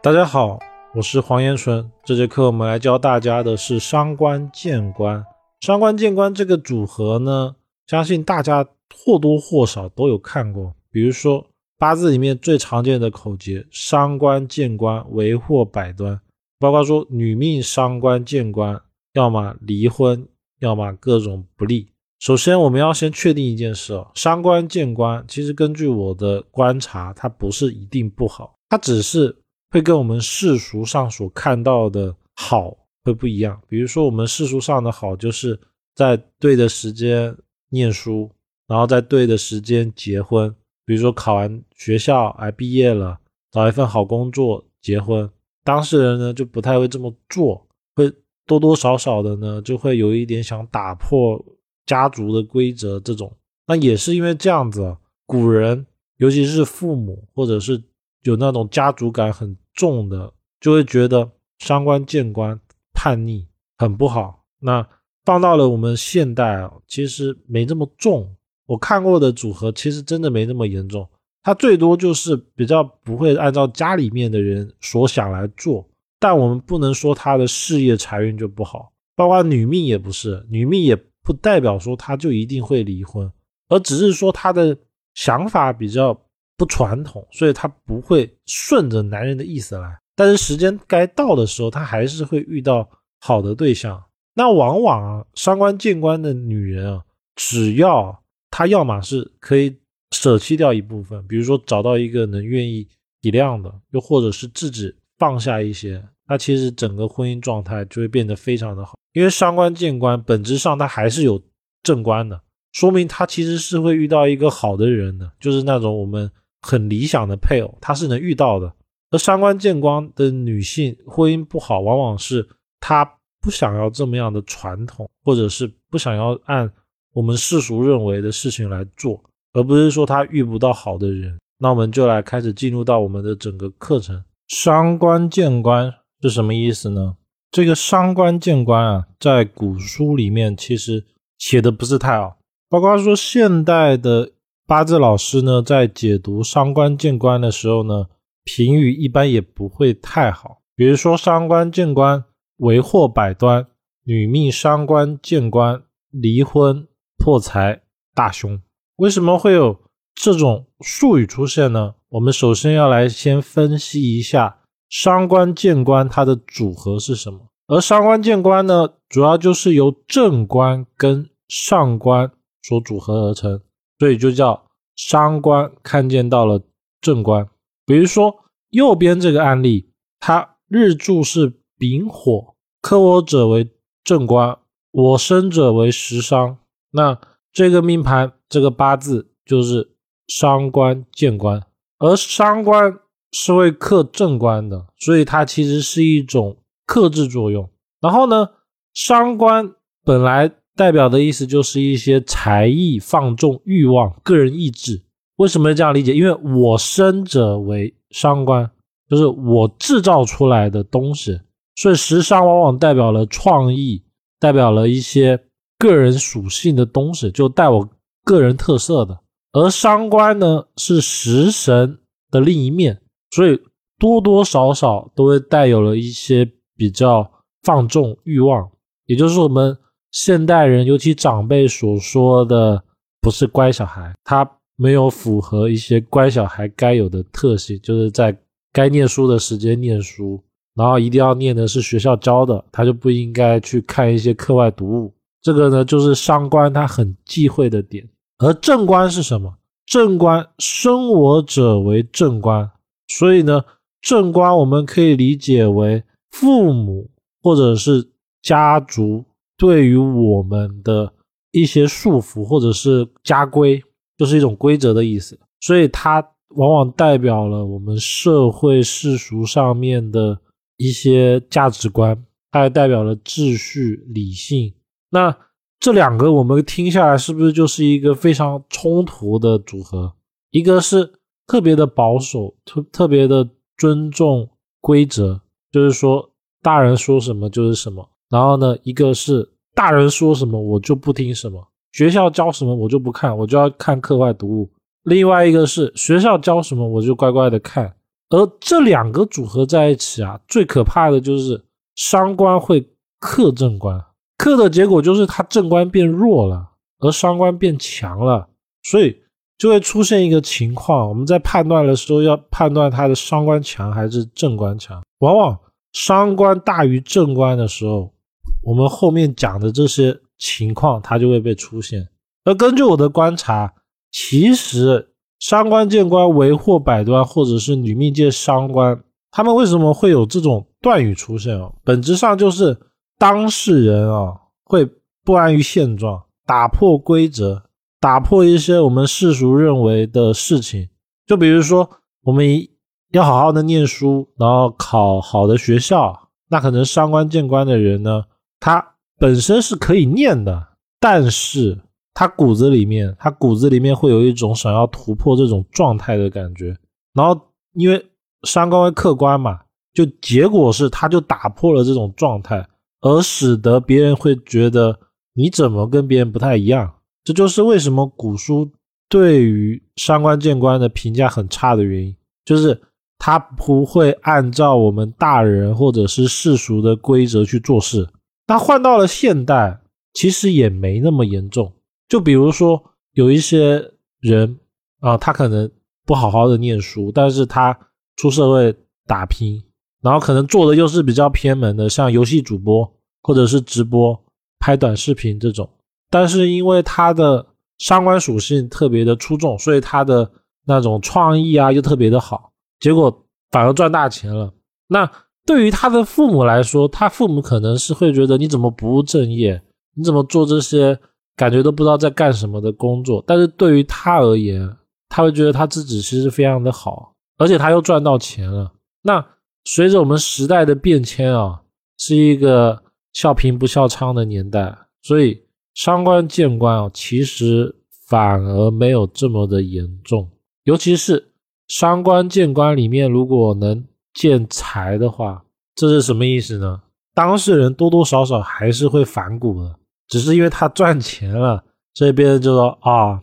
大家好，我是黄延纯。这节课我们来教大家的是伤官见官。伤官见官这个组合呢，相信大家或多或少都有看过。比如说八字里面最常见的口诀“伤官见官，为祸百端”，包括说女命伤官见官，要么离婚，要么各种不利。首先，我们要先确定一件事哦，伤官见官，其实根据我的观察，它不是一定不好，它只是。会跟我们世俗上所看到的好会不一样。比如说，我们世俗上的好，就是在对的时间念书，然后在对的时间结婚。比如说，考完学校哎毕业了，找一份好工作结婚。当事人呢就不太会这么做，会多多少少的呢就会有一点想打破家族的规则。这种那也是因为这样子，古人尤其是父母或者是有那种家族感很。重的就会觉得伤官见官叛逆很不好。那放到了我们现代啊，其实没这么重。我看过的组合其实真的没那么严重，他最多就是比较不会按照家里面的人所想来做。但我们不能说他的事业财运就不好，包括女命也不是，女命也不代表说他就一定会离婚，而只是说他的想法比较。不传统，所以他不会顺着男人的意思来。但是时间该到的时候，他还是会遇到好的对象。那往往啊，伤官见官的女人啊，只要她要么是可以舍弃掉一部分，比如说找到一个能愿意体谅的，又或者是自己放下一些，那其实整个婚姻状态就会变得非常的好。因为伤官见官本质上他还是有正官的，说明他其实是会遇到一个好的人的，就是那种我们。很理想的配偶，他是能遇到的。而伤官见官的女性婚姻不好，往往是她不想要这么样的传统，或者是不想要按我们世俗认为的事情来做，而不是说她遇不到好的人。那我们就来开始进入到我们的整个课程。伤官见官是什么意思呢？这个伤官见官啊，在古书里面其实写的不是太好，包括说现代的。八字老师呢，在解读伤官见官的时候呢，评语一般也不会太好。比如说，伤官见官为祸百端，女命伤官见官离婚破财大凶。为什么会有这种术语出现呢？我们首先要来先分析一下伤官见官它的组合是什么。而伤官见官呢，主要就是由正官跟上官所组合而成。所以就叫伤官看见到了正官，比如说右边这个案例，它日柱是丙火，克我者为正官，我生者为食伤。那这个命盘这个八字就是伤官见官，而伤官是会克正官的，所以它其实是一种克制作用。然后呢，伤官本来。代表的意思就是一些才艺放纵欲望、个人意志。为什么这样理解？因为我生者为伤官，就是我制造出来的东西，所以食伤往往代表了创意，代表了一些个人属性的东西，就带我个人特色的。而伤官呢，是食神的另一面，所以多多少少都会带有了一些比较放纵欲望，也就是我们。现代人，尤其长辈所说的不是乖小孩，他没有符合一些乖小孩该有的特性，就是在该念书的时间念书，然后一定要念的是学校教的，他就不应该去看一些课外读物。这个呢，就是伤官他很忌讳的点。而正官是什么？正官生我者为正官，所以呢，正官我们可以理解为父母或者是家族。对于我们的一些束缚或者是家规，就是一种规则的意思，所以它往往代表了我们社会世俗上面的一些价值观，它也代表了秩序、理性。那这两个我们听下来，是不是就是一个非常冲突的组合？一个是特别的保守，特特别的尊重规则，就是说大人说什么就是什么。然后呢，一个是。大人说什么我就不听什么，学校教什么我就不看，我就要看课外读物。另外一个是学校教什么我就乖乖的看，而这两个组合在一起啊，最可怕的就是伤官会克正官，克的结果就是他正官变弱了，而伤官变强了，所以就会出现一个情况：我们在判断的时候要判断他的伤官强还是正官强，往往伤官大于正官的时候，我们后面讲的这些情况它就会被出现。而根据我的观察，其实伤官见官为祸百端，或者是女命借伤官，他们为什么会有这种断语出现哦？本质上就是当事人啊会不安于现状，打破规则，打破一些我们世俗认为的事情。就比如说，我们要好好的念书，然后考好的学校，那可能伤官见官的人呢，他本身是可以念的，但是。他骨子里面，他骨子里面会有一种想要突破这种状态的感觉，然后因为三观为客观嘛，就结果是他就打破了这种状态，而使得别人会觉得你怎么跟别人不太一样，这就是为什么古书对于伤官见官的评价很差的原因，就是他不会按照我们大人或者是世俗的规则去做事。他换到了现代，其实也没那么严重。就比如说有一些人啊，他可能不好好的念书，但是他出社会打拼，然后可能做的又是比较偏门的，像游戏主播或者是直播、拍短视频这种。但是因为他的伤官属性特别的出众，所以他的那种创意啊又特别的好，结果反而赚大钱了。那对于他的父母来说，他父母可能是会觉得你怎么不务正业，你怎么做这些？感觉都不知道在干什么的工作，但是对于他而言，他会觉得他自己其实非常的好，而且他又赚到钱了。那随着我们时代的变迁啊，是一个笑贫不笑娼的年代，所以伤官见官啊，其实反而没有这么的严重。尤其是伤官见官里面，如果能见财的话，这是什么意思呢？当事人多多少少还是会反骨的。只是因为他赚钱了，这边就说啊，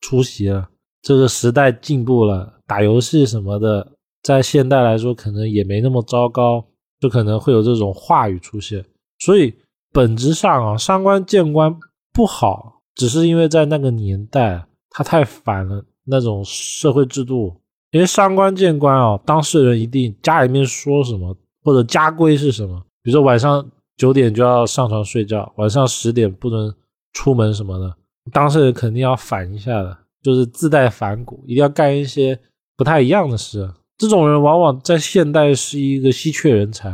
出息了。这个时代进步了，打游戏什么的，在现代来说可能也没那么糟糕，就可能会有这种话语出现。所以本质上啊，伤官见官不好，只是因为在那个年代，他太反了那种社会制度。因为伤官见官啊，当事人一定家里面说什么或者家规是什么，比如说晚上。九点就要上床睡觉，晚上十点不能出门什么的，当事人肯定要反一下的，就是自带反骨，一定要干一些不太一样的事。这种人往往在现代是一个稀缺人才，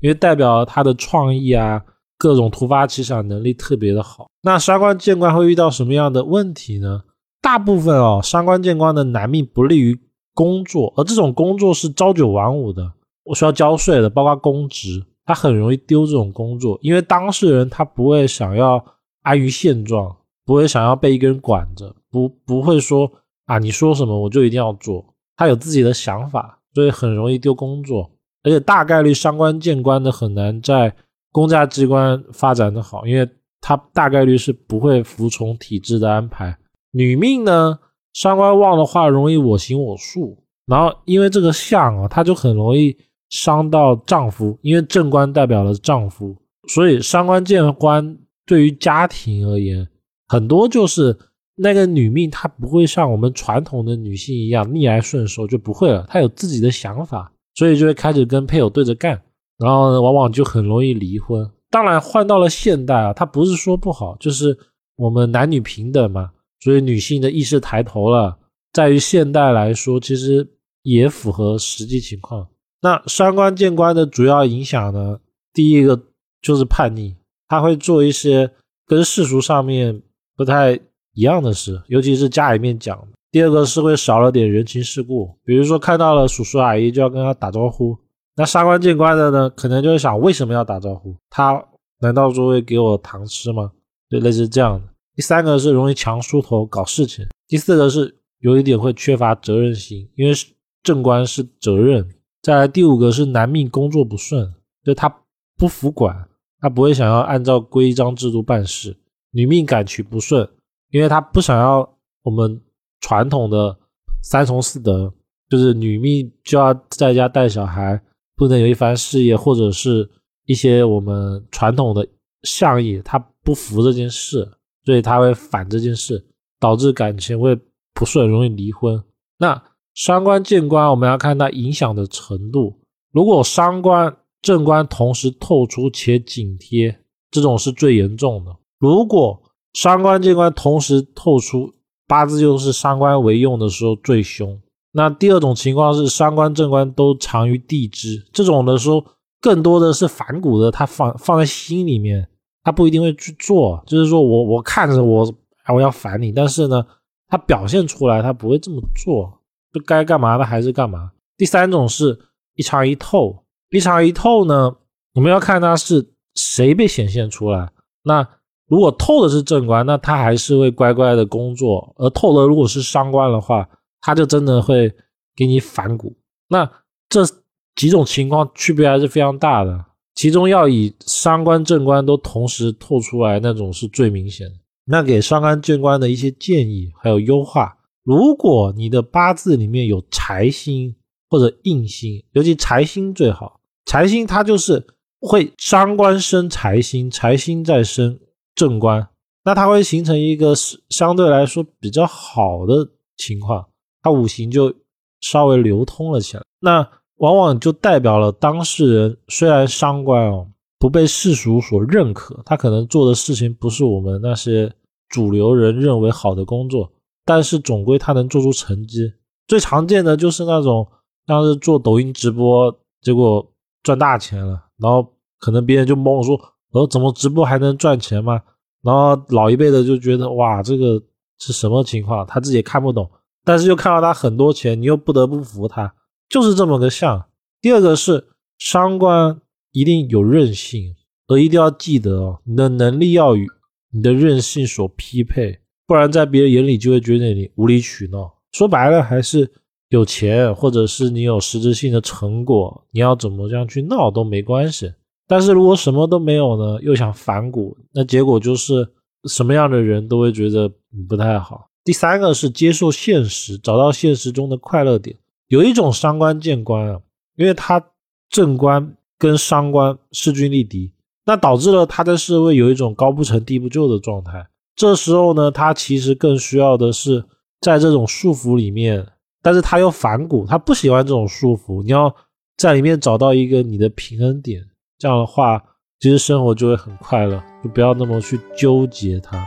因为代表他的创意啊，各种突发奇想能力特别的好。那伤官见官会遇到什么样的问题呢？大部分哦，伤官见官的男命不利于工作，而这种工作是朝九晚五的，我需要交税的，包括公职。他很容易丢这种工作，因为当事人他不会想要安于现状，不会想要被一个人管着，不不会说啊你说什么我就一定要做，他有自己的想法，所以很容易丢工作，而且大概率伤官见官的很难在公家机关发展的好，因为他大概率是不会服从体制的安排。女命呢，伤官旺的话容易我行我素，然后因为这个相啊，他就很容易。伤到丈夫，因为正官代表了丈夫，所以伤官见官对于家庭而言，很多就是那个女命她不会像我们传统的女性一样逆来顺受，就不会了。她有自己的想法，所以就会开始跟配偶对着干，然后，往往就很容易离婚。当然，换到了现代啊，它不是说不好，就是我们男女平等嘛，所以女性的意识抬头了。在于现代来说，其实也符合实际情况。那伤官见官的主要影响呢？第一个就是叛逆，他会做一些跟世俗上面不太一样的事，尤其是家里面讲。第二个是会少了点人情世故，比如说看到了叔叔阿姨就要跟他打招呼。那伤官见官的呢，可能就会想为什么要打招呼？他难道说会给我糖吃吗？就类似这样的。第三个是容易强梳头搞事情。第四个是有一点会缺乏责任心，因为正官是责任。再来第五个是男命工作不顺，就他不服管，他不会想要按照规章制度办事。女命感情不顺，因为他不想要我们传统的三从四德，就是女命就要在家带小孩，不能有一番事业，或者是一些我们传统的相意，他不服这件事，所以他会反这件事，导致感情会不顺，容易离婚。那伤官见官，我们要看它影响的程度。如果伤官正官同时透出且紧贴，这种是最严重的。如果伤官见官同时透出，八字就是伤官为用的时候最凶。那第二种情况是伤官正官都藏于地支，这种的时候更多的是反骨的，他放放在心里面，他不一定会去做。就是说我我看着我我要反你，但是呢，他表现出来他不会这么做，就该干嘛的还是干嘛。第三种是一长一透，一长一透呢，我们要看他是谁被显现出来。那如果透的是正官，那他还是会乖乖的工作；而透的如果是伤官的话，他就真的会给你反骨。那这几种情况区别还是非常大的，其中要以伤官正官都同时透出来那种是最明显的。那给伤官正官的一些建议还有优化：如果你的八字里面有财星或者印星，尤其财星最好。财星它就是会伤官生财星，财星再生。正官，那它会形成一个相对来说比较好的情况，它五行就稍微流通了起来。那往往就代表了当事人虽然伤官哦不被世俗所认可，他可能做的事情不是我们那些主流人认为好的工作，但是总归他能做出成绩。最常见的就是那种像是做抖音直播，结果赚大钱了，然后可能别人就懵了说。说怎么直播还能赚钱吗？然后老一辈的就觉得哇，这个是什么情况？他自己也看不懂，但是又看到他很多钱，你又不得不服他，就是这么个像。第二个是伤官一定有韧性，而一定要记得哦，你的能力要与你的韧性所匹配，不然在别人眼里就会觉得你无理取闹。说白了还是有钱，或者是你有实质性的成果，你要怎么样去闹都没关系。但是如果什么都没有呢，又想反骨，那结果就是什么样的人都会觉得不太好。第三个是接受现实，找到现实中的快乐点。有一种伤官见官啊，因为他正官跟伤官势均力敌，那导致了他在社会有一种高不成低不就的状态。这时候呢，他其实更需要的是在这种束缚里面，但是他又反骨，他不喜欢这种束缚。你要在里面找到一个你的平衡点。这样的话，其实生活就会很快乐，就不要那么去纠结它。